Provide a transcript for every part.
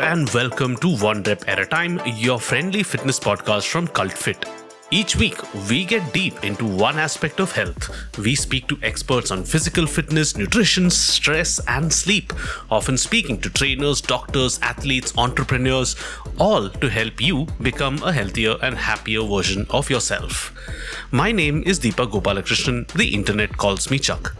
And welcome to One Rep at a Time, your friendly fitness podcast from Cult Fit. Each week, we get deep into one aspect of health. We speak to experts on physical fitness, nutrition, stress, and sleep, often speaking to trainers, doctors, athletes, entrepreneurs, all to help you become a healthier and happier version of yourself. My name is Deepak Gopalakrishnan. The internet calls me Chuck.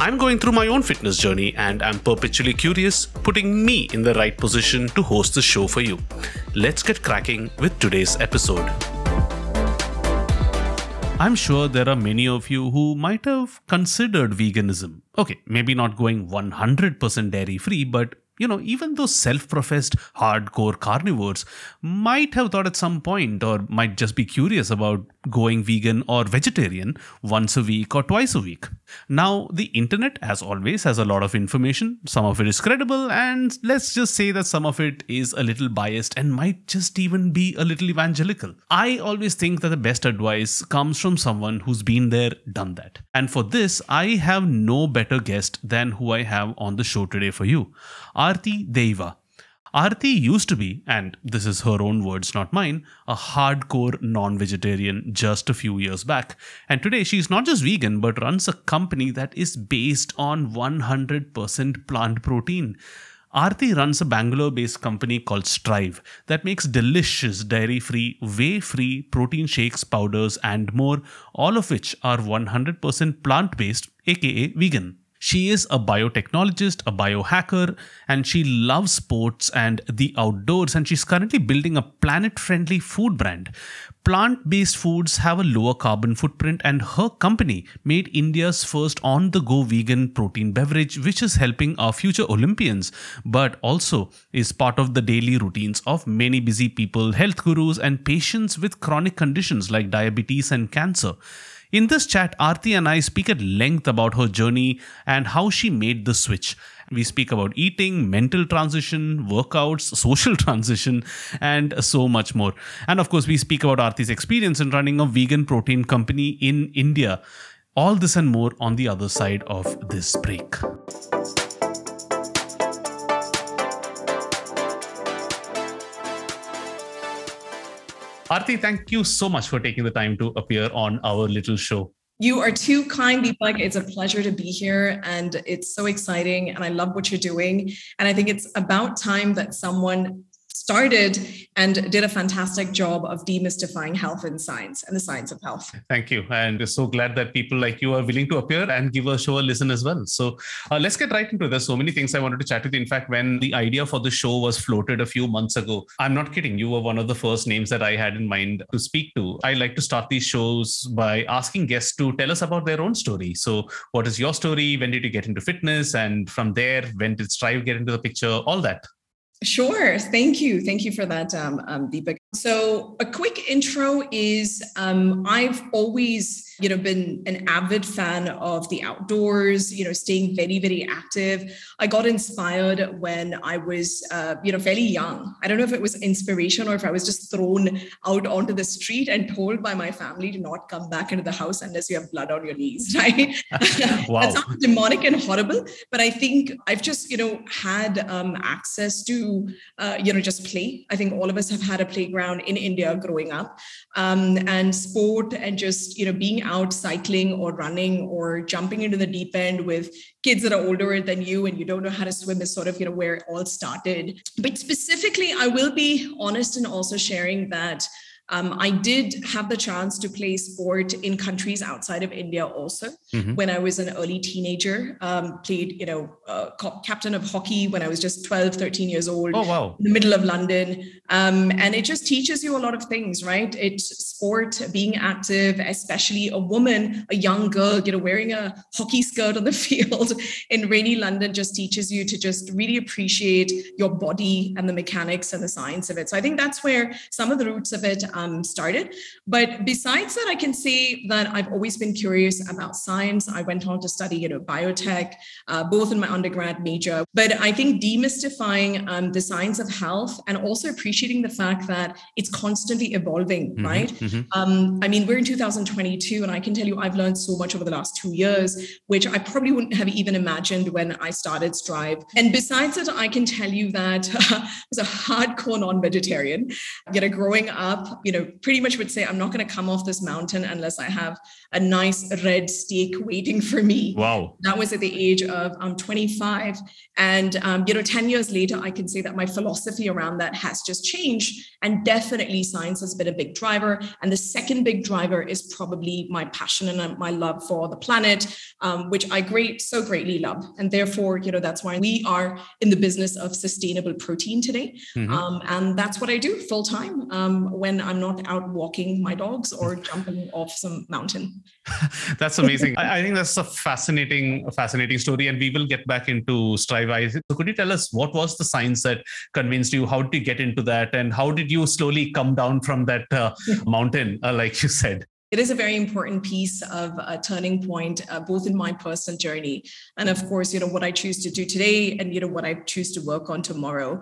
I'm going through my own fitness journey and I'm perpetually curious, putting me in the right position to host the show for you. Let's get cracking with today's episode. I'm sure there are many of you who might have considered veganism. Okay, maybe not going 100% dairy free, but you know, even those self professed hardcore carnivores might have thought at some point or might just be curious about going vegan or vegetarian once a week or twice a week. Now, the internet, as always, has a lot of information. Some of it is credible, and let's just say that some of it is a little biased and might just even be a little evangelical. I always think that the best advice comes from someone who's been there, done that. And for this, I have no better guest than who I have on the show today for you. Arthi Deiva. Arthi used to be, and this is her own words, not mine, a hardcore non vegetarian just a few years back. And today she's not just vegan, but runs a company that is based on 100% plant protein. Arthi runs a Bangalore based company called Strive that makes delicious dairy free, whey free protein shakes, powders, and more, all of which are 100% plant based, aka vegan. She is a biotechnologist, a biohacker, and she loves sports and the outdoors. And she's currently building a planet friendly food brand. Plant based foods have a lower carbon footprint, and her company made India's first on the go vegan protein beverage, which is helping our future Olympians, but also is part of the daily routines of many busy people, health gurus, and patients with chronic conditions like diabetes and cancer. In this chat, Arthi and I speak at length about her journey and how she made the switch. We speak about eating, mental transition, workouts, social transition, and so much more. And of course, we speak about Arthi's experience in running a vegan protein company in India. All this and more on the other side of this break. Arthi, thank you so much for taking the time to appear on our little show. You are too kind, Deepak. It's a pleasure to be here and it's so exciting. And I love what you're doing. And I think it's about time that someone started and did a fantastic job of demystifying health and science and the science of health. Thank you. And so glad that people like you are willing to appear and give a show a listen as well. So uh, let's get right into this. So many things I wanted to chat with you. In fact, when the idea for the show was floated a few months ago, I'm not kidding. You were one of the first names that I had in mind to speak to. I like to start these shows by asking guests to tell us about their own story. So, what is your story? When did you get into fitness? And from there, when did Strive get into the picture? All that. Sure. Thank you. Thank you for that, um, um, Deepak. So, a quick intro is um, I've always you know been an avid fan of the outdoors you know staying very very active. I got inspired when i was uh, you know fairly young. I don't know if it was inspiration or if i was just thrown out onto the street and told by my family to not come back into the house unless you have blood on your knees right? Wow. that sounds demonic and horrible but i think i've just you know had um, access to uh, you know just play. I think all of us have had a playground in india growing up. Um, and sport and just you know being out cycling or running or jumping into the deep end with kids that are older than you and you don't know how to swim is sort of you know where it all started. But specifically i will be honest and also sharing that um, I did have the chance to play sport in countries outside of India also. Mm-hmm. When I was an early teenager, um, played, you know, uh, captain of hockey when I was just 12, 13 years old. Oh, wow. In the middle of London. Um, and it just teaches you a lot of things, right? It's sport, being active, especially a woman, a young girl, you know, wearing a hockey skirt on the field in rainy London just teaches you to just really appreciate your body and the mechanics and the science of it. So I think that's where some of the roots of it um, started. But besides that, I can say that I've always been curious about science. I went on to study, you know, biotech, uh, both in my undergrad major. But I think demystifying um, the science of health and also appreciating the fact that it's constantly evolving, mm-hmm, right? Mm-hmm. Um, I mean, we're in 2022, and I can tell you I've learned so much over the last two years, which I probably wouldn't have even imagined when I started Strive. And besides that, I can tell you that I was a hardcore non-vegetarian. You know, growing up, you know, pretty much would say I'm not going to come off this mountain unless I have a nice red steak waiting for me. Wow. That was at the age of um, 25. And, um, you know, 10 years later, I can say that my philosophy around that has just changed. And definitely science has been a big driver. And the second big driver is probably my passion and my love for the planet, um, which I great so greatly love. And therefore, you know, that's why we are in the business of sustainable protein today. Mm-hmm. Um, and that's what I do full time um, when I'm not out walking my dogs or jumping off some mountain. that's amazing. I, I, think that's a fascinating, fascinating story. And we will get back into Strive. So could you tell us what was the science that convinced you? How did you get into that? And how did you slowly come down from that uh, mountain, uh, like you said? It is a very important piece of a turning point uh, both in my personal journey and of course you know what i choose to do today and you know what i choose to work on tomorrow.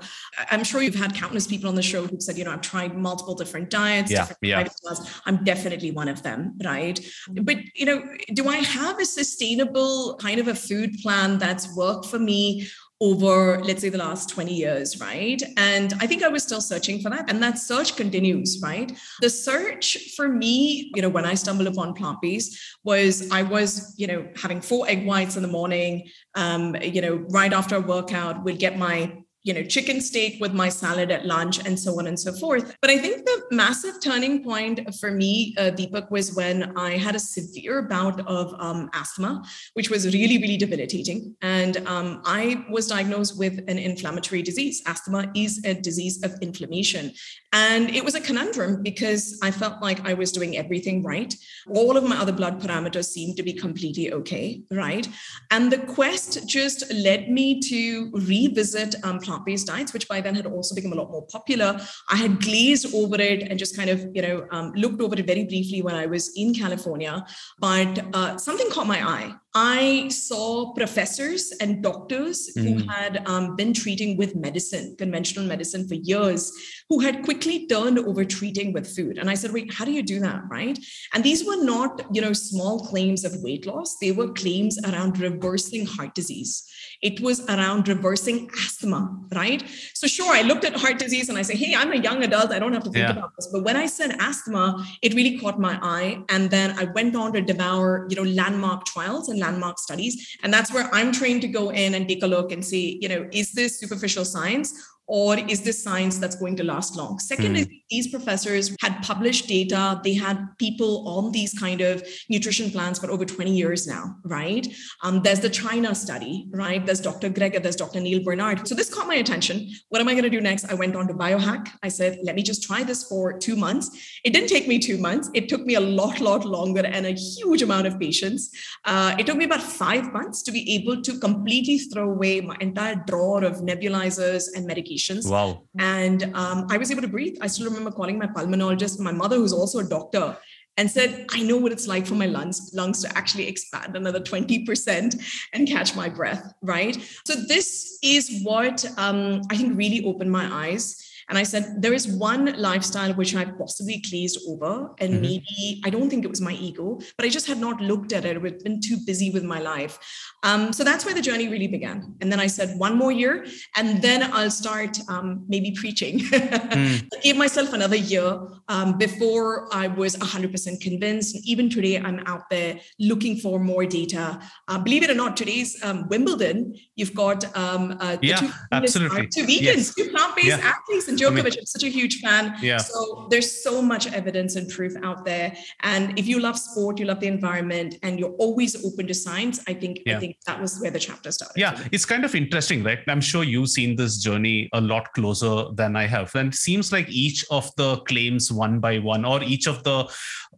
I'm sure you've had countless people on the show who said you know i've tried multiple different diets yeah, different yeah. i'm definitely one of them right? But you know do i have a sustainable kind of a food plan that's worked for me over, let's say, the last 20 years, right? And I think I was still searching for that. And that search continues, right? The search for me, you know, when I stumbled upon plant based was I was, you know, having four egg whites in the morning, um, you know, right after a workout, would get my you know, chicken steak with my salad at lunch and so on and so forth. But I think the massive turning point for me, uh, Deepak, was when I had a severe bout of um, asthma, which was really, really debilitating. And um, I was diagnosed with an inflammatory disease. Asthma is a disease of inflammation. And it was a conundrum because I felt like I was doing everything right. All of my other blood parameters seemed to be completely okay, right? And the quest just led me to revisit um, plant plant-based diets, which by then had also become a lot more popular. I had glazed over it and just kind of, you know, um, looked over it very briefly when I was in California. But uh, something caught my eye. I saw professors and doctors mm. who had um, been treating with medicine, conventional medicine for years, who had quickly turned over treating with food. And I said, wait, how do you do that? Right. And these were not, you know, small claims of weight loss. They were claims around reversing heart disease. It was around reversing asthma, right? So sure, I looked at heart disease and I say, hey, I'm a young adult. I don't have to think yeah. about this. But when I said asthma, it really caught my eye. And then I went on to devour, you know, landmark trials and landmark studies. And that's where I'm trained to go in and take a look and see, you know, is this superficial science or is this science that's going to last long? Second mm. is these professors had published data. They had people on these kind of nutrition plans for over 20 years now, right? Um, there's the China study, right? There's Dr. Greger, there's Dr. Neal Barnard. So this caught my attention. What am I going to do next? I went on to Biohack. I said, let me just try this for two months. It didn't take me two months. It took me a lot, lot longer and a huge amount of patience. Uh, it took me about five months to be able to completely throw away my entire drawer of nebulizers and medications. Wow. And um, I was able to breathe. I still remember calling my pulmonologist, my mother, who's also a doctor, and said, I know what it's like for my lungs, lungs to actually expand another 20% and catch my breath, right? So, this is what um, I think really opened my eyes and I said, there is one lifestyle which I possibly glazed over. And mm-hmm. maybe I don't think it was my ego, but I just had not looked at it. I've been too busy with my life. Um, so that's where the journey really began. And then I said, one more year, and then I'll start um, maybe preaching. mm. I gave myself another year um, before I was 100% convinced. And even today, I'm out there looking for more data. Uh, believe it or not, today's um, Wimbledon, you've got um, uh, yeah, two, absolutely. two vegans, yes. two plant-based yeah. athletes and Djokovic, I mean, I'm such a huge fan. Yeah. So there's so much evidence and proof out there. And if you love sport, you love the environment, and you're always open to science, I think yeah. I think that was where the chapter started. Yeah, it's kind of interesting, right? I'm sure you've seen this journey a lot closer than I have. And it seems like each of the claims one by one, or each of the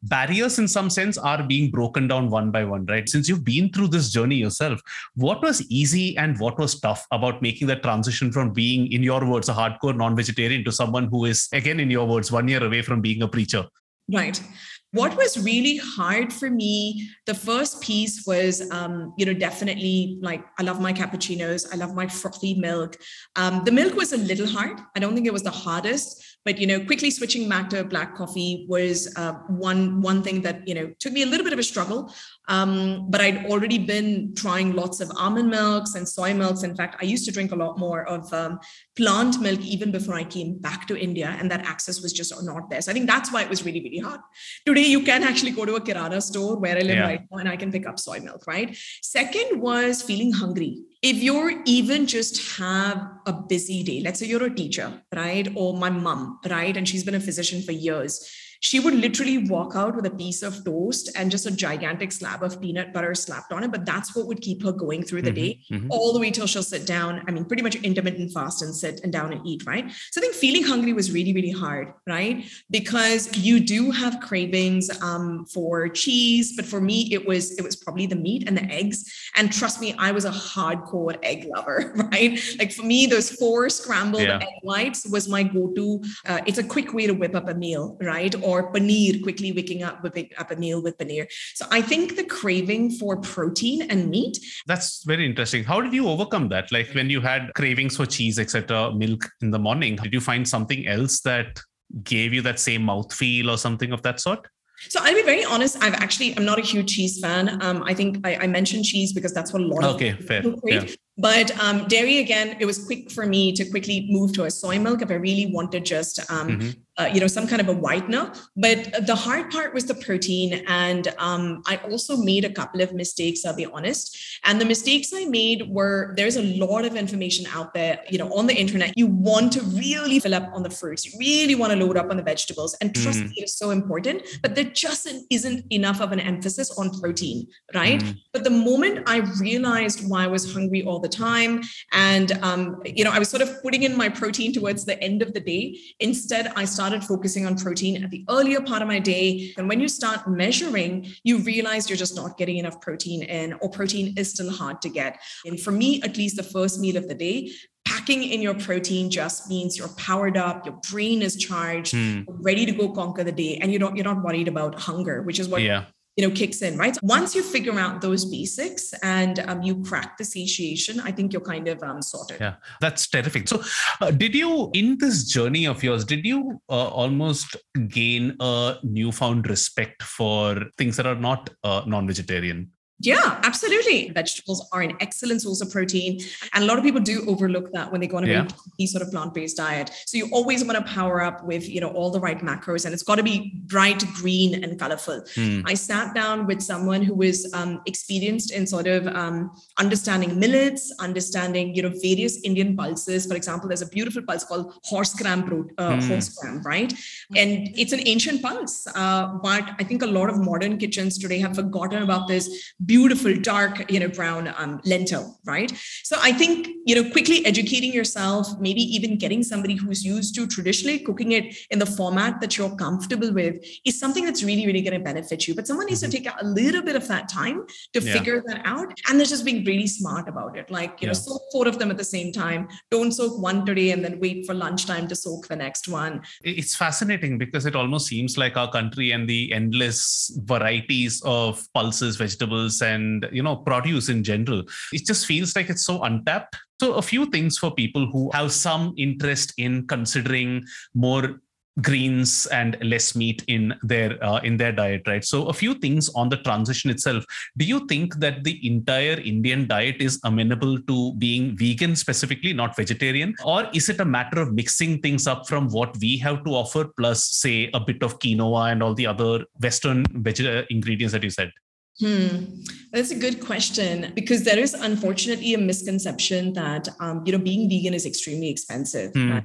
barriers in some sense are being broken down one by one, right? Since you've been through this journey yourself, what was easy and what was tough about making that transition from being, in your words, a hardcore non-vegetarian vegetarian to someone who is, again, in your words, one year away from being a preacher? Right. What was really hard for me, the first piece was, um, you know, definitely like I love my cappuccinos, I love my frothy milk. Um, the milk was a little hard. I don't think it was the hardest, but you know, quickly switching back to black coffee was uh, one one thing that you know took me a little bit of a struggle. Um, but I'd already been trying lots of almond milks and soy milks. In fact, I used to drink a lot more of um, plant milk even before I came back to India, and that access was just not there. So I think that's why it was really, really hard. Today, you can actually go to a Kirana store where I live yeah. right now, and I can pick up soy milk, right? Second was feeling hungry if you're even just have a busy day let's say you're a teacher right or my mom right and she's been a physician for years she would literally walk out with a piece of toast and just a gigantic slab of peanut butter slapped on it. But that's what would keep her going through the mm-hmm, day, mm-hmm. all the way till she'll sit down. I mean, pretty much intermittent fast and sit and down and eat, right? So I think feeling hungry was really, really hard, right? Because you do have cravings um, for cheese, but for me, it was it was probably the meat and the eggs. And trust me, I was a hardcore egg lover, right? Like for me, those four scrambled yeah. egg whites was my go-to. Uh, it's a quick way to whip up a meal, right? Or paneer, quickly waking up, whipping up a meal with paneer. So I think the craving for protein and meat. That's very interesting. How did you overcome that? Like when you had cravings for cheese, etc., milk in the morning, did you find something else that gave you that same mouthfeel or something of that sort? So I'll be very honest. I've actually I'm not a huge cheese fan. Um, I think I, I mentioned cheese because that's what a lot okay, of fair. Yeah. But um, dairy again, it was quick for me to quickly move to a soy milk if I really wanted just um, mm-hmm uh, you know, some kind of a whitener. But the hard part was the protein. And um, I also made a couple of mistakes, I'll be honest. And the mistakes I made were there's a lot of information out there, you know, on the internet. You want to really fill up on the fruits. You really want to load up on the vegetables. And trust mm. me, it's so important. But there just isn't enough of an emphasis on protein, right? Mm. But the moment I realized why I was hungry all the time, and um, you know, I was sort of putting in my protein towards the end of the day. Instead, I started started focusing on protein at the earlier part of my day. And when you start measuring, you realize you're just not getting enough protein in, or protein is still hard to get. And for me, at least the first meal of the day, packing in your protein just means you're powered up, your brain is charged, hmm. ready to go conquer the day, and you don't you're not worried about hunger, which is what yeah you know kicks in right? Once you figure out those basics and um, you crack the satiation i think you're kind of um, sorted. Yeah that's terrific. So uh, did you in this journey of yours did you uh, almost gain a newfound respect for things that are not uh, non-vegetarian yeah, absolutely. Vegetables are an excellent source of protein. And a lot of people do overlook that when they go on a yeah. sort of plant-based diet. So you always want to power up with, you know, all the right macros and it's got to be bright green and colorful. Hmm. I sat down with someone who was um, experienced in sort of um, understanding millets, understanding, you know, various Indian pulses. For example, there's a beautiful pulse called horse gram, uh, hmm. horse gram, right? And it's an ancient pulse. Uh, but I think a lot of modern kitchens today have forgotten about this beautiful dark you know brown um, lentil right so i think you know quickly educating yourself maybe even getting somebody who's used to traditionally cooking it in the format that you're comfortable with is something that's really really going to benefit you but someone needs to mm-hmm. take a little bit of that time to yeah. figure that out and they're just being really smart about it like you yeah. know soak four of them at the same time don't soak one today and then wait for lunchtime to soak the next one it's fascinating because it almost seems like our country and the endless varieties of pulses vegetables and you know produce in general. It just feels like it's so untapped. So a few things for people who have some interest in considering more greens and less meat in their uh, in their diet right? So a few things on the transition itself. Do you think that the entire indian diet is amenable to being vegan specifically not vegetarian? Or is it a matter of mixing things up from what we have to offer plus say a bit of quinoa and all the other western veg- ingredients that you said Hmm. That's a good question because there is unfortunately a misconception that um, you know being vegan is extremely expensive. Right?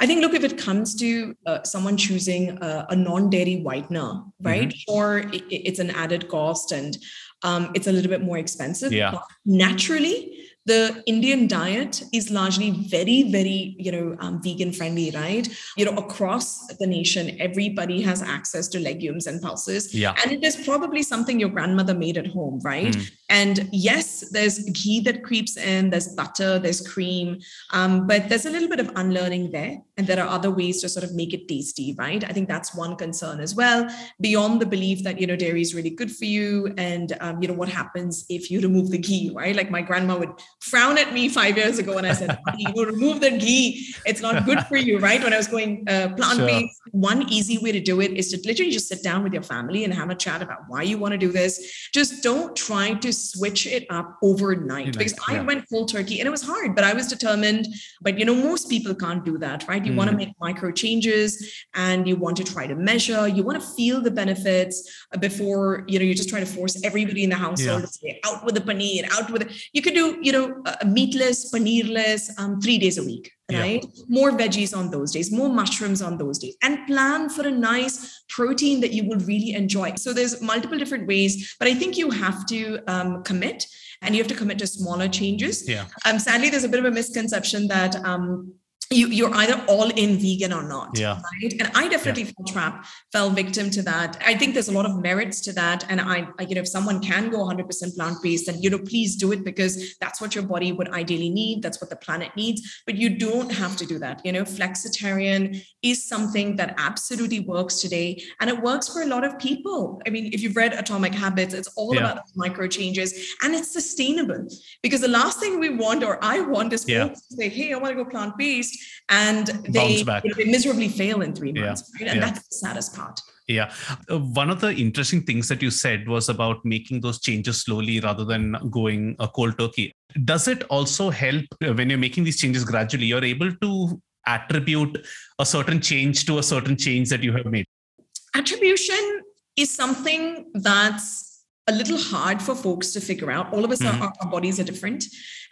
I think look if it comes to uh, someone choosing a, a non-dairy whitener, right? Mm-hmm. Or it, it's an added cost and um, it's a little bit more expensive. Yeah. naturally, the Indian diet is largely very, very, you know, um, vegan friendly, right? You know, across the nation, everybody has access to legumes and pulses. Yeah. And it is probably something your grandmother made at home, right? Mm. And yes, there's ghee that creeps in, there's butter, there's cream, um, but there's a little bit of unlearning there. And there are other ways to sort of make it tasty, right? I think that's one concern as well, beyond the belief that, you know, dairy is really good for you. And, um, you know, what happens if you remove the ghee, right? Like my grandma would frown at me five years ago when I said, you know, remove the ghee. It's not good for you, right? When I was going uh, plant based, sure. one easy way to do it is to literally just sit down with your family and have a chat about why you want to do this. Just don't try to switch it up overnight because yeah. I went cold turkey and it was hard, but I was determined. But, you know, most people can't do that, right? You mm. want to make micro changes and you want to try to measure, you want to feel the benefits before, you know, you're just trying to force everybody in the household yeah. to say, out with the paneer, out with it. You could do, you know, uh, meatless, paneerless, um, three days a week, right? Yeah. More veggies on those days, more mushrooms on those days, and plan for a nice protein that you will really enjoy. So there's multiple different ways, but I think you have to um, commit and you have to commit to smaller changes. Yeah. Um, sadly, there's a bit of a misconception that um, you, you're either all in vegan or not. Yeah. Right. And I definitely yeah. fell trap, fell victim to that. I think there's a lot of merits to that. And I, I you know, if someone can go 100% plant-based, then, you know, please do it because that's what your body would ideally need. That's what the planet needs. But you don't have to do that. You know, flexitarian is something that absolutely works today. And it works for a lot of people. I mean, if you've read Atomic Habits, it's all yeah. about micro changes and it's sustainable because the last thing we want or I want is yeah. to say, hey, I want to go plant-based and they, you know, they miserably fail in three months yeah. right? and yeah. that's the saddest part yeah. Uh, one of the interesting things that you said was about making those changes slowly rather than going a cold turkey. Does it also help when you're making these changes gradually? You're able to attribute a certain change to a certain change that you have made? Attribution is something that's a little hard for folks to figure out. All of us, mm-hmm. our, our bodies are different.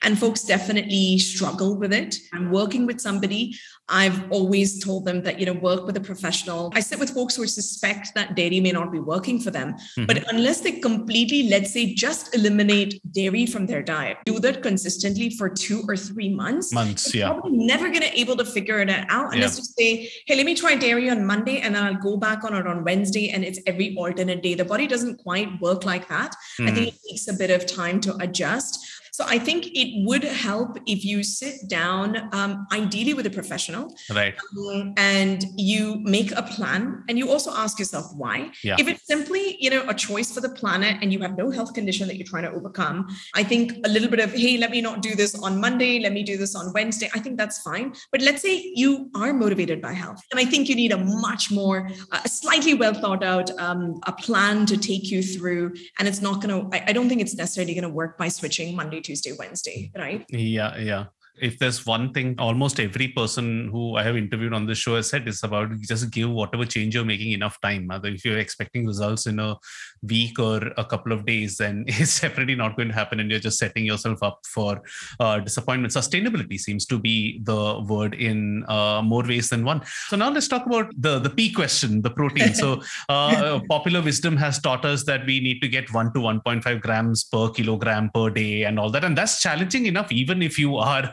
And folks definitely struggle with it. I'm working with somebody. I've always told them that, you know, work with a professional. I sit with folks who suspect that dairy may not be working for them. Mm-hmm. But unless they completely, let's say, just eliminate dairy from their diet, do that consistently for two or three months. Months, yeah. Probably never going to able to figure it out. Unless yeah. you say, hey, let me try dairy on Monday and then I'll go back on it on Wednesday and it's every alternate day. The body doesn't quite work like that. Mm-hmm. I think it takes a bit of time to adjust. So I think it would help if you sit down, um, ideally with a professional, right, um, and you make a plan, and you also ask yourself why. Yeah. If it's simply, you know, a choice for the planet, and you have no health condition that you're trying to overcome, I think a little bit of hey, let me not do this on Monday, let me do this on Wednesday. I think that's fine. But let's say you are motivated by health, and I think you need a much more, a slightly well thought out, um, a plan to take you through, and it's not going to. I don't think it's necessarily going to work by switching Monday Tuesday, Wednesday, right? Yeah, yeah if there's one thing almost every person who I have interviewed on this show has said is about just give whatever change you're making enough time. If you're expecting results in a week or a couple of days, then it's definitely not going to happen, and you're just setting yourself up for uh, disappointment. Sustainability seems to be the word in uh, more ways than one. So now let's talk about the the P question, the protein. So uh, popular wisdom has taught us that we need to get one to 1.5 grams per kilogram per day, and all that, and that's challenging enough, even if you are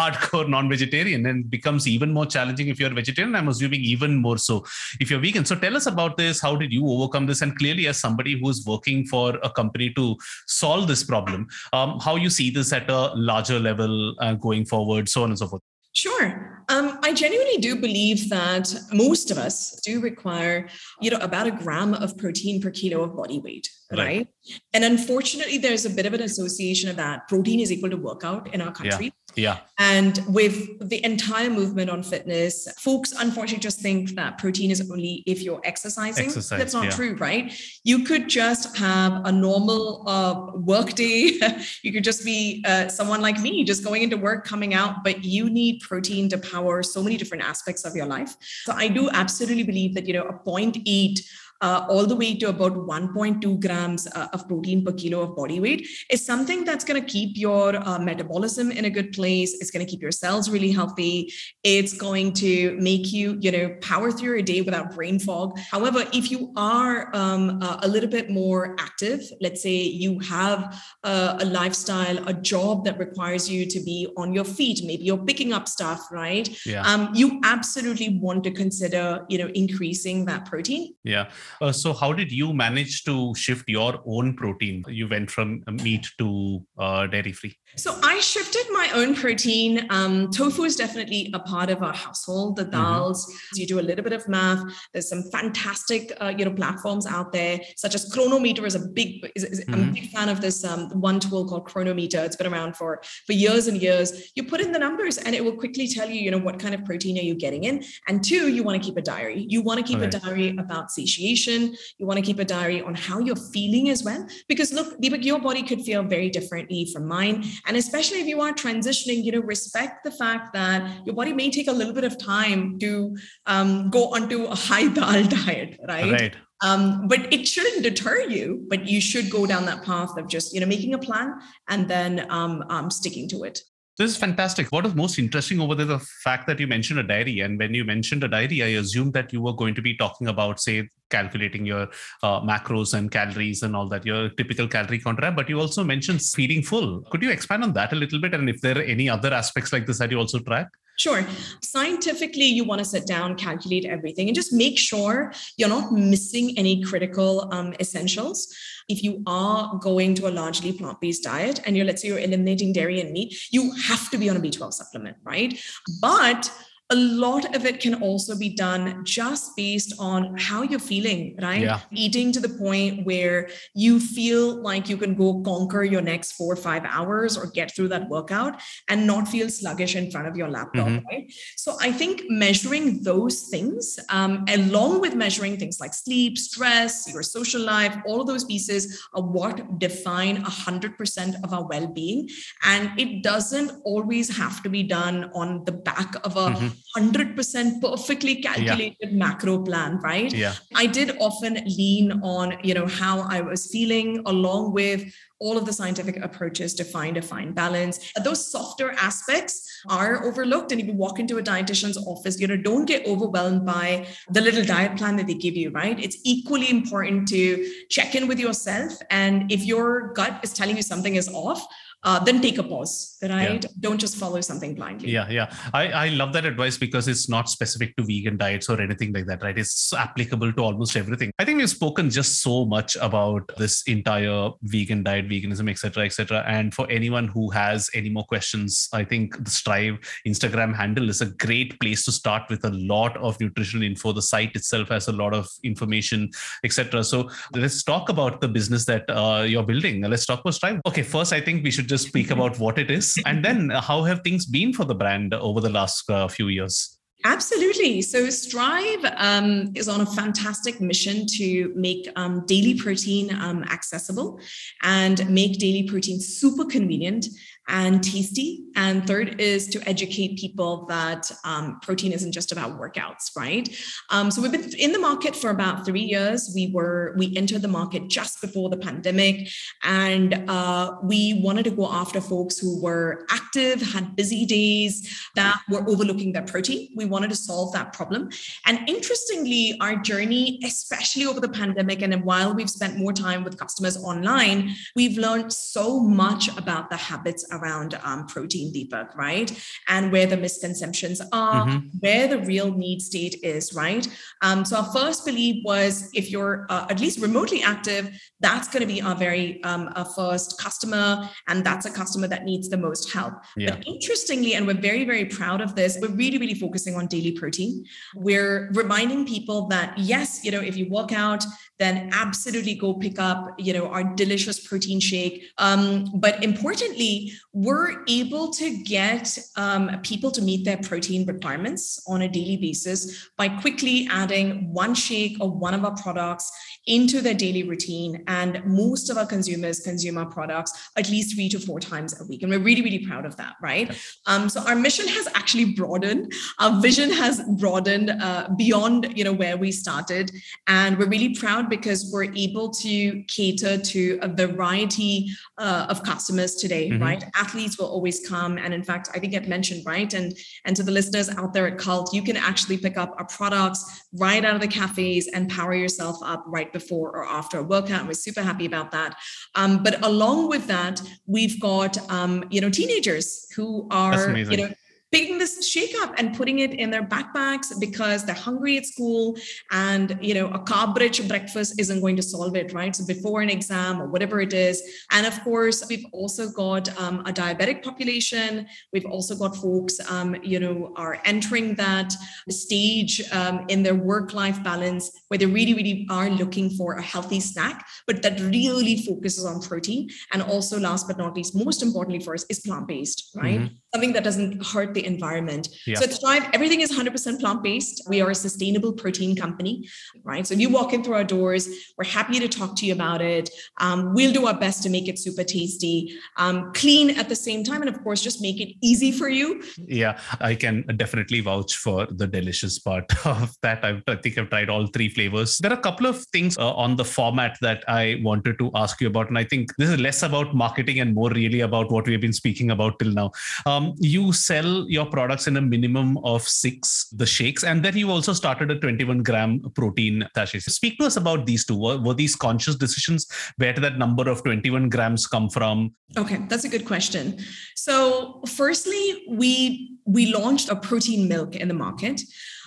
hardcore non-vegetarian and becomes even more challenging if you're vegetarian i'm assuming even more so if you're vegan so tell us about this how did you overcome this and clearly as somebody who's working for a company to solve this problem um, how you see this at a larger level uh, going forward so on and so forth Sure. Um, I genuinely do believe that most of us do require, you know, about a gram of protein per kilo of body weight, right? right? And unfortunately, there's a bit of an association of that. Protein is equal to workout in our country. Yeah. Yeah. And with the entire movement on fitness, folks unfortunately just think that protein is only if you're exercising. Exercise, That's not yeah. true, right? You could just have a normal uh, work day. you could just be uh, someone like me, just going into work, coming out, but you need protein to power so many different aspects of your life. So I do absolutely believe that, you know, a 0.8 uh, all the way to about 1.2 grams uh, of protein per kilo of body weight is something that's going to keep your uh, metabolism in a good place. It's going to keep your cells really healthy. It's going to make you, you know, power through your day without brain fog. However, if you are um, uh, a little bit more active, let's say you have a, a lifestyle, a job that requires you to be on your feet, maybe you're picking up stuff, right? Yeah. Um, you absolutely want to consider, you know, increasing that protein. Yeah. Uh, so, how did you manage to shift your own protein? You went from meat to uh, dairy free. So I shifted my own protein. Um, tofu is definitely a part of our household. The mm-hmm. dals, mm-hmm. you do a little bit of math. There's some fantastic, uh, you know, platforms out there, such as Cronometer Is a big. Is, is, mm-hmm. I'm a mm-hmm. big fan of this um, one tool called Cronometer. It's been around for for years and years. You put in the numbers, and it will quickly tell you, you know, what kind of protein are you getting in. And two, you want to keep a diary. You want to keep a diary about satiation. You want to keep a diary on how you're feeling as well, because look, Deepak, your body could feel very differently from mine and especially if you are transitioning, you know, respect the fact that your body may take a little bit of time to um, go onto a high dal diet, right? Right. Um, but it shouldn't deter you, but you should go down that path of just, you know, making a plan and then um, um, sticking to it. This is fantastic. What is most interesting over there, the fact that you mentioned a diary. And when you mentioned a diary, I assumed that you were going to be talking about, say, calculating your uh, macros and calories and all that, your typical calorie counter. But you also mentioned feeding full. Could you expand on that a little bit? And if there are any other aspects like this that you also track? Sure. Scientifically, you want to sit down, calculate everything, and just make sure you're not missing any critical um, essentials. If you are going to a largely plant based diet and you're, let's say, you're eliminating dairy and meat, you have to be on a B12 supplement, right? But a lot of it can also be done just based on how you're feeling, right? Yeah. Eating to the point where you feel like you can go conquer your next four or five hours or get through that workout and not feel sluggish in front of your laptop, mm-hmm. right? So I think measuring those things, um, along with measuring things like sleep, stress, your social life, all of those pieces are what define 100% of our well being. And it doesn't always have to be done on the back of a mm-hmm 100% perfectly calculated yeah. macro plan right yeah i did often lean on you know how i was feeling along with all of the scientific approaches to find a fine balance. Those softer aspects are overlooked. And if you walk into a dietitian's office, you know, don't get overwhelmed by the little diet plan that they give you, right? It's equally important to check in with yourself. And if your gut is telling you something is off, uh, then take a pause, right? Yeah. Don't just follow something blindly. Yeah, yeah. I, I love that advice because it's not specific to vegan diets or anything like that, right? It's applicable to almost everything. I think we've spoken just so much about this entire vegan diet, veganism, etc., etc. And for anyone who has any more questions, I think the Strive Instagram handle is a great place to start with a lot of nutritional info. The site itself has a lot of information, etc. So let's talk about the business that uh, you're building. Let's talk about Strive. Okay, first, I think we should just speak about what it is and then how have things been for the brand over the last uh, few years? Absolutely. So Strive um, is on a fantastic mission to make um, daily protein um, accessible and make daily protein super convenient and tasty. And third is to educate people that um, protein isn't just about workouts, right? Um, so we've been in the market for about three years. We were we entered the market just before the pandemic, and uh, we wanted to go after folks who were active, had busy days, that were overlooking their protein. We wanted to solve that problem. And interestingly, our journey, especially over the pandemic, and while we've spent more time with customers online, we've learned so much about the habits around um, protein, Deepak, right? And where the misconceptions are, mm-hmm. where the real need state is, right? Um, so our first belief was if you're uh, at least remotely active, that's going to be our very um, our first customer, and that's a customer that needs the most help. Yeah. But interestingly, and we're very, very proud of this, we're really, really focusing on daily protein. We're reminding people that yes, you know, if you work out, then absolutely go pick up, you know, our delicious protein shake. Um, but importantly, we're able to get um, people to meet their protein requirements on a daily basis by quickly adding one shake or one of our products into their daily routine. And most of our consumers consume our products at least three to four times a week. And we're really, really proud of that, right? Um, so our mission has actually broadened. Our vision has broadened uh, beyond you know where we started, and we're really proud because we're able to cater to a variety uh, of customers today. Mm-hmm. Right, athletes will always come, and in fact, I think I mentioned right, and and to the listeners out there at Cult, you can actually pick up our products right out of the cafes and power yourself up right before or after a workout. And We're super happy about that. Um, but along with that, we've got um, you know teenagers who are you know picking this shake up and putting it in their backpacks because they're hungry at school and you know a carb rich breakfast isn't going to solve it right? So before an exam or whatever it is. And of course we've also got um, a diabetic population. We've also got folks um, you know are entering that stage um, in their work life balance where they really really are looking for a healthy snack but that really focuses on protein. And also last but not least most importantly for us is plant based right? Mm-hmm. Something that doesn't hurt the environment. Yeah. So at Strive, everything is 100% plant based. We are a sustainable protein company, right? So if you walk in through our doors, we're happy to talk to you about it. Um, we'll do our best to make it super tasty, um, clean at the same time, and of course, just make it easy for you. Yeah, I can definitely vouch for the delicious part of that. I've, i think I've tried all three flavors. There are a couple of things uh, on the format that I wanted to ask you about, and I think this is less about marketing and more really about what we've been speaking about till now. Um, Um, you sell your products in a minimum of six, the shakes, and then you also started a 21 gram protein sachet. Speak to us about these two. Were, were these conscious decisions? Where did that number of 21 grams come from? Okay, that's a good question. So, firstly, we we launched a protein milk in the market.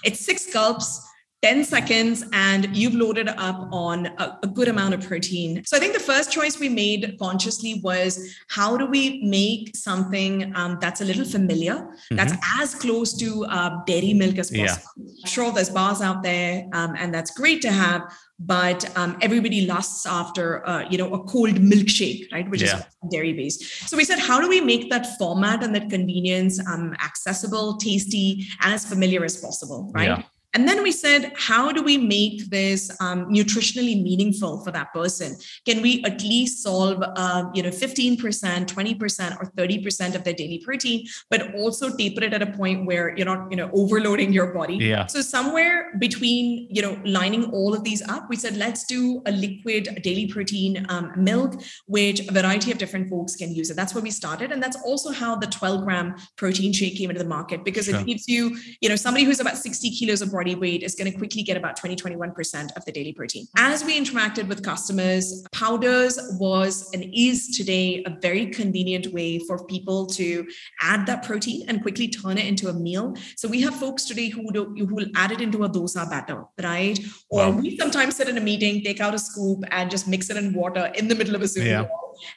It's six gulps 10 seconds and you've loaded up on a, a, good amount of protein. So I think the first choice we made consciously was how do we make something um, that's a little familiar, mm-hmm. that's as close to uh, dairy milk as possible. Yeah. Sure, there's bars out there um, and that's great to have, but um, everybody lusts after uh, you know a cold milkshake right which yeah. is dairy based so we said how do we make that format and that convenience um, accessible tasty and as familiar as possible right yeah. And then we said, how do we make this um, nutritionally meaningful for that person? Can we at least solve, um, you know, 15%, 20%, or 30% of their daily protein, but also taper it at a point where you're not, you know, overloading your body. Yeah. So somewhere between, you know, lining all of these up, we said, let's do a liquid daily protein um, milk, which a variety of different folks can use it. That's where we started. And that's also how the 12 gram protein shake came into the market because sure. it gives you, you know, somebody who's about 60 kilos of body weight is going to quickly get about 20, 21% of the daily protein. Mm-hmm. As we interacted with customers, powders was and is today a very convenient way for people to add that protein and quickly turn it into a meal. So we have folks today who, do, who will add it into a dosa batter, right? Or wow. we sometimes sit in a meeting, take out a scoop and just mix it in water in the middle of a Zoom yeah.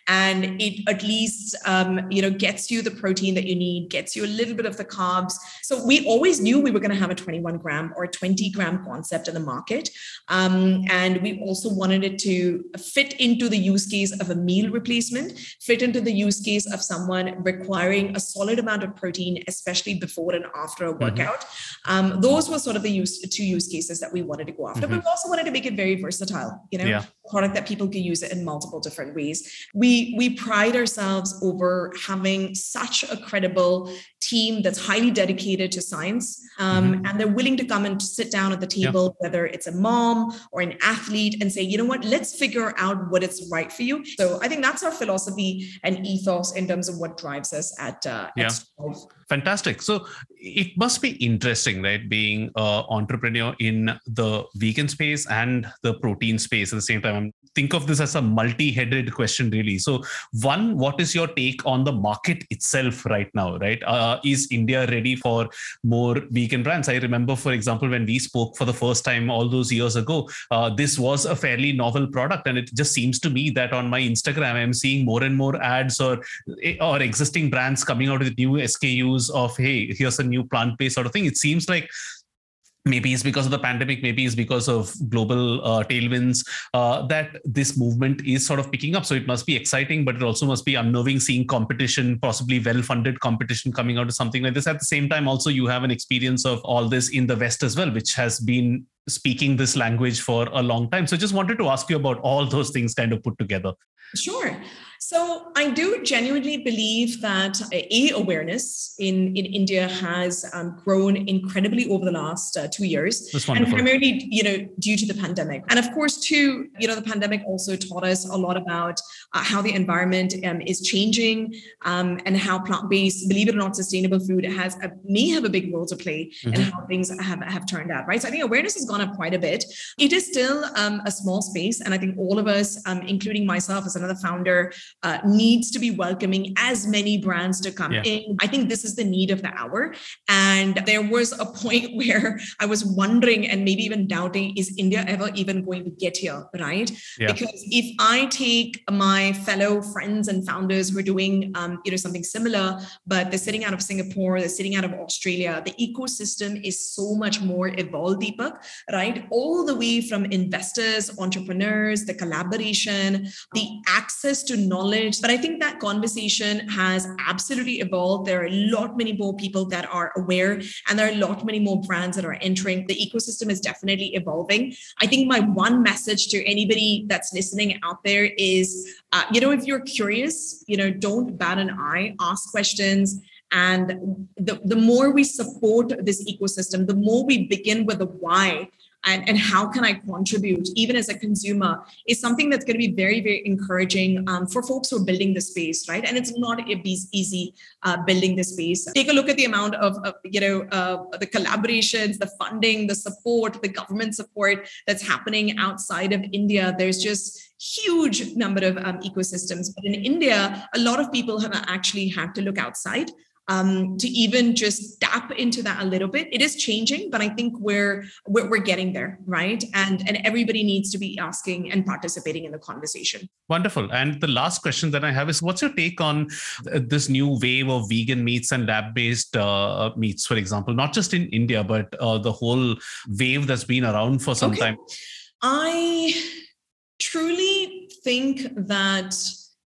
And it at least um, you know gets you the protein that you need gets you a little bit of the carbs so we always knew we were going to have a 21 gram or 20 gram concept in the market um, and we also wanted it to fit into the use case of a meal replacement fit into the use case of someone requiring a solid amount of protein especially before and after a mm-hmm. workout mm-hmm. um, those were sort of the use two use cases that we wanted to go after mm-hmm. but we also wanted to make it very versatile you know yeah. Product that people can use it in multiple different ways we we pride ourselves over having such a credible team that's highly dedicated to science um, mm-hmm. and they're willing to come and sit down at the table yeah. whether it's a mom or an athlete and say you know what let's figure out what is right for you so i think that's our philosophy and ethos in terms of what drives us at, uh, yeah. at fantastic. So it must be interesting right being an entrepreneur in the vegan space and the protein space at the same time think of this as a multi-headed question really. So one what is your take on the market itself right now right? Uh, is india ready for more vegan brands? I remember for example when we spoke for the first time all those years ago uh, this was a fairly novel product. And it just seems to me that on my instagram i'm seeing more and more ads or or existing brands coming out with new skus of hey here's a new plant-based sort of thing. It seems like maybe it's because of the pandemic maybe it's because of global uh, tailwinds uh, that this movement is sort of picking up. So it must be exciting but it also must be unnerving seeing competition possibly well funded competition coming out of something like this. At the same time also you have an experience of all this in the west as well which has been speaking this language for a long time. So just wanted to ask you about all those things kind of put together. Sure So I do genuinely believe that a awareness in in India has um, grown incredibly over the last uh, two years, and primarily you know due to the pandemic. And of course, too, you know, the pandemic also taught us a lot about uh, how the environment um, is changing um, and how plant-based, believe it or not, sustainable food has a, may have a big role to play mm-hmm. in how things have have turned out. Right. So I think awareness has gone up quite a bit. It is still um, a small space, and I think all of us, um, including myself as another founder uh, needs to be welcoming as many brands to come yeah. in. I think this is the need of the hour. And there was a point where I was wondering and maybe even doubting is India ever even going to get here? Right. Yeah. Because if I take my fellow friends and founders who are doing, um, you know, something similar, but they're sitting out of Singapore, they're sitting out of Australia, the ecosystem is so much more evolved, Deepak, right? All the way from investors, entrepreneurs, the collaboration, the access to knowledge. But I think that conversation has absolutely evolved. There are a lot many more people that are aware, and there are a lot many more brands that are entering. The ecosystem is definitely evolving. I think my one message to anybody that's listening out there is, uh, you know, if you're curious, you know, don't bat an eye, ask questions. And the, the more we support this ecosystem, the more we begin with the why and, and how can I contribute, even as a consumer, is something that's going to be very, very encouraging um, for folks who are building the space, right? And it's not easy uh, building the space. Take a look at the amount of, of you know, uh, the collaborations, the funding, the support, the government support that's happening outside of India. There's just huge number of um, ecosystems. But in India, a lot of people have actually had to look outside um, to even just tap into that a little bit. It is changing, but I think we're, we're we're getting there, right? And and everybody needs to be asking and participating in the conversation. Wonderful. And the last question that I have is, what's your take on uh, this new wave of vegan meats and lab-based uh, meats, for example, not just in India, but uh, the whole wave that's been around for some okay. time? I truly think that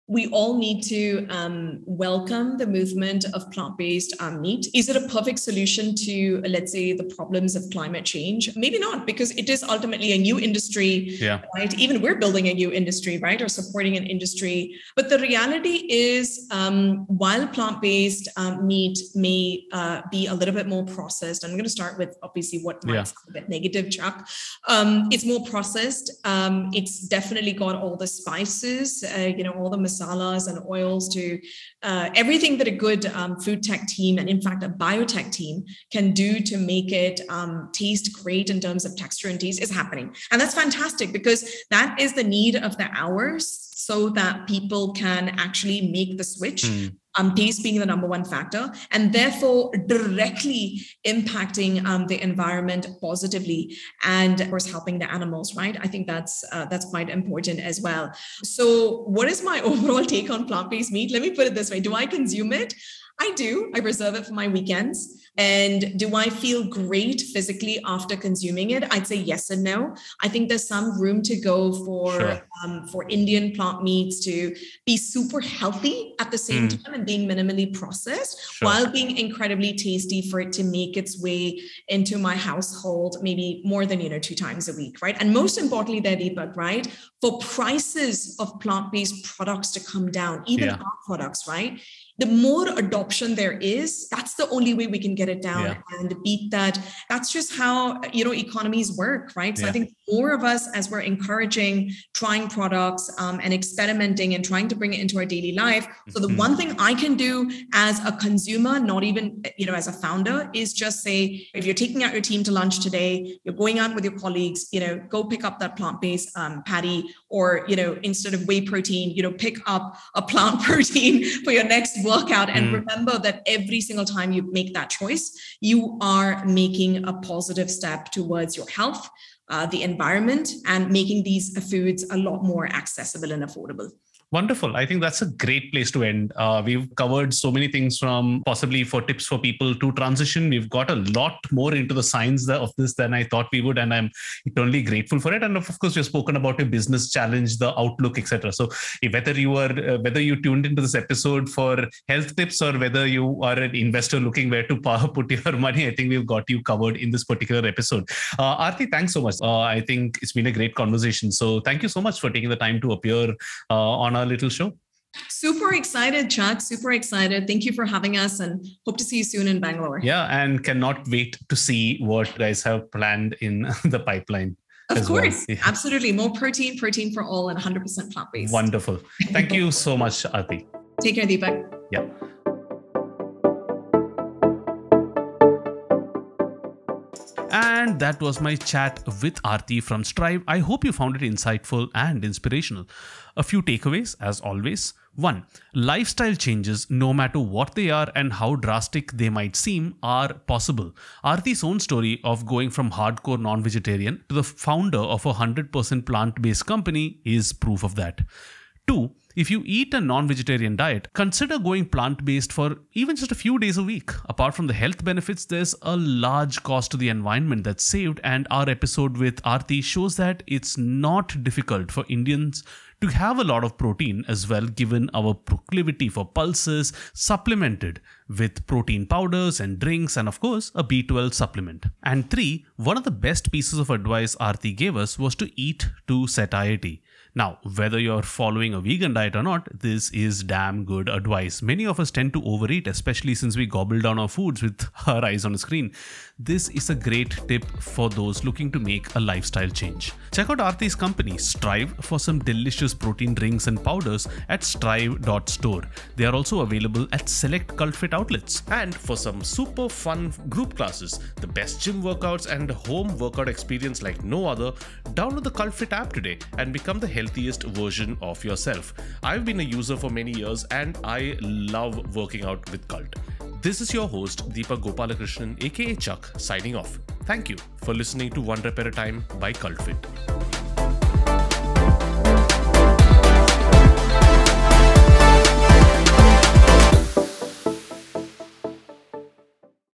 we all need to um, welcome the movement of plant-based um, meat. Is it a perfect solution to, let's say, the problems of climate change? Maybe not, because it is ultimately a new industry, yeah. right? Even we're building a new industry, right, or supporting an industry. But the reality is, um, while plant-based um, meat may uh, be a little bit more processed, I'm going to start with obviously what might yeah. a bit negative, Chuck. Um, it's more processed. Um, it's definitely got all the spices, uh, you know, all the masalas and oils to uh, everything that a good um, food tech team and in fact a biotech team can do to make it um, taste great in terms of texture and taste is happening. And that's fantastic because that is the need of the hours so that people can actually make the switch mm um, taste being the number one factor, and therefore directly impacting um, the environment positively, and of course helping the animals. Right? I think that's uh, that's quite important as well. So, what is my overall take on plant-based meat? Let me put it this way: Do I consume it? I do. I reserve it for my weekends. And do I feel great physically after consuming it? I'd say yes and no. I think there's some room to go for sure. um, for Indian plant meats to be super healthy at the same mm. time and being minimally processed sure. while being incredibly tasty for it to make its way into my household maybe more than you know two times a week, right? And most importantly, there, Deepak, right? For prices of plant-based products to come down, even yeah. our products, right? The more adoption there is that's the only way we can get it down yeah. and beat that that's just how you know economies work right so yeah. i think more of us as we're encouraging trying products um, and experimenting and trying to bring it into our daily life so the mm-hmm. one thing i can do as a consumer not even you know as a founder is just say if you're taking out your team to lunch today you're going out with your colleagues you know go pick up that plant-based um, patty or you know instead of whey protein you know pick up a plant protein for your next workout and mm. remember that every single time you make that choice you are making a positive step towards your health uh, the environment and making these foods a lot more accessible and affordable Wonderful. I think that's a great place to end. Uh, we've covered so many things from possibly for tips for people to transition. We've got a lot more into the science of this than I thought we would, and I'm eternally grateful for it. And of course, you've spoken about your business challenge, the outlook, etc. So whether you are uh, whether you tuned into this episode for health tips or whether you are an investor looking where to put your money, I think we've got you covered in this particular episode. Uh, Arthi, thanks so much. Uh, I think it's been a great conversation. So thank you so much for taking the time to appear uh, on our little show. Super excited, Chuck. Super excited. Thank you for having us and hope to see you soon in Bangalore. Yeah, and cannot wait to see what you guys have planned in the pipeline. Of as well. course. Yeah. Absolutely. More protein, protein for all, and 100% plant based. Wonderful. Thank you so much, Arthi. Take care, Deepak. Yeah. And that was my chat with Arthi from Strive. I hope you found it insightful and inspirational. A few takeaways, as always. One, lifestyle changes, no matter what they are and how drastic they might seem, are possible. Arthi's own story of going from hardcore non vegetarian to the founder of a 100% plant based company is proof of that. Two, if you eat a non vegetarian diet, consider going plant based for even just a few days a week. Apart from the health benefits, there's a large cost to the environment that's saved, and our episode with Arthi shows that it's not difficult for Indians to have a lot of protein as well, given our proclivity for pulses, supplemented with protein powders and drinks, and of course, a B12 supplement. And three, one of the best pieces of advice Arthi gave us was to eat to satiety. Now, whether you're following a vegan diet or not, this is damn good advice. Many of us tend to overeat, especially since we gobble down our foods with our eyes on a screen. This is a great tip for those looking to make a lifestyle change. Check out Arthi's company, Strive, for some delicious protein drinks and powders at strive.store. They are also available at select CultFit outlets. And for some super fun group classes, the best gym workouts, and home workout experience like no other, download the CultFit app today and become the healthiest version of yourself. I've been a user for many years and I love working out with Cult. This is your host, Deepak Gopalakrishnan, aka Chuck, signing off. Thank you for listening to One Rep at a Time by CultFit.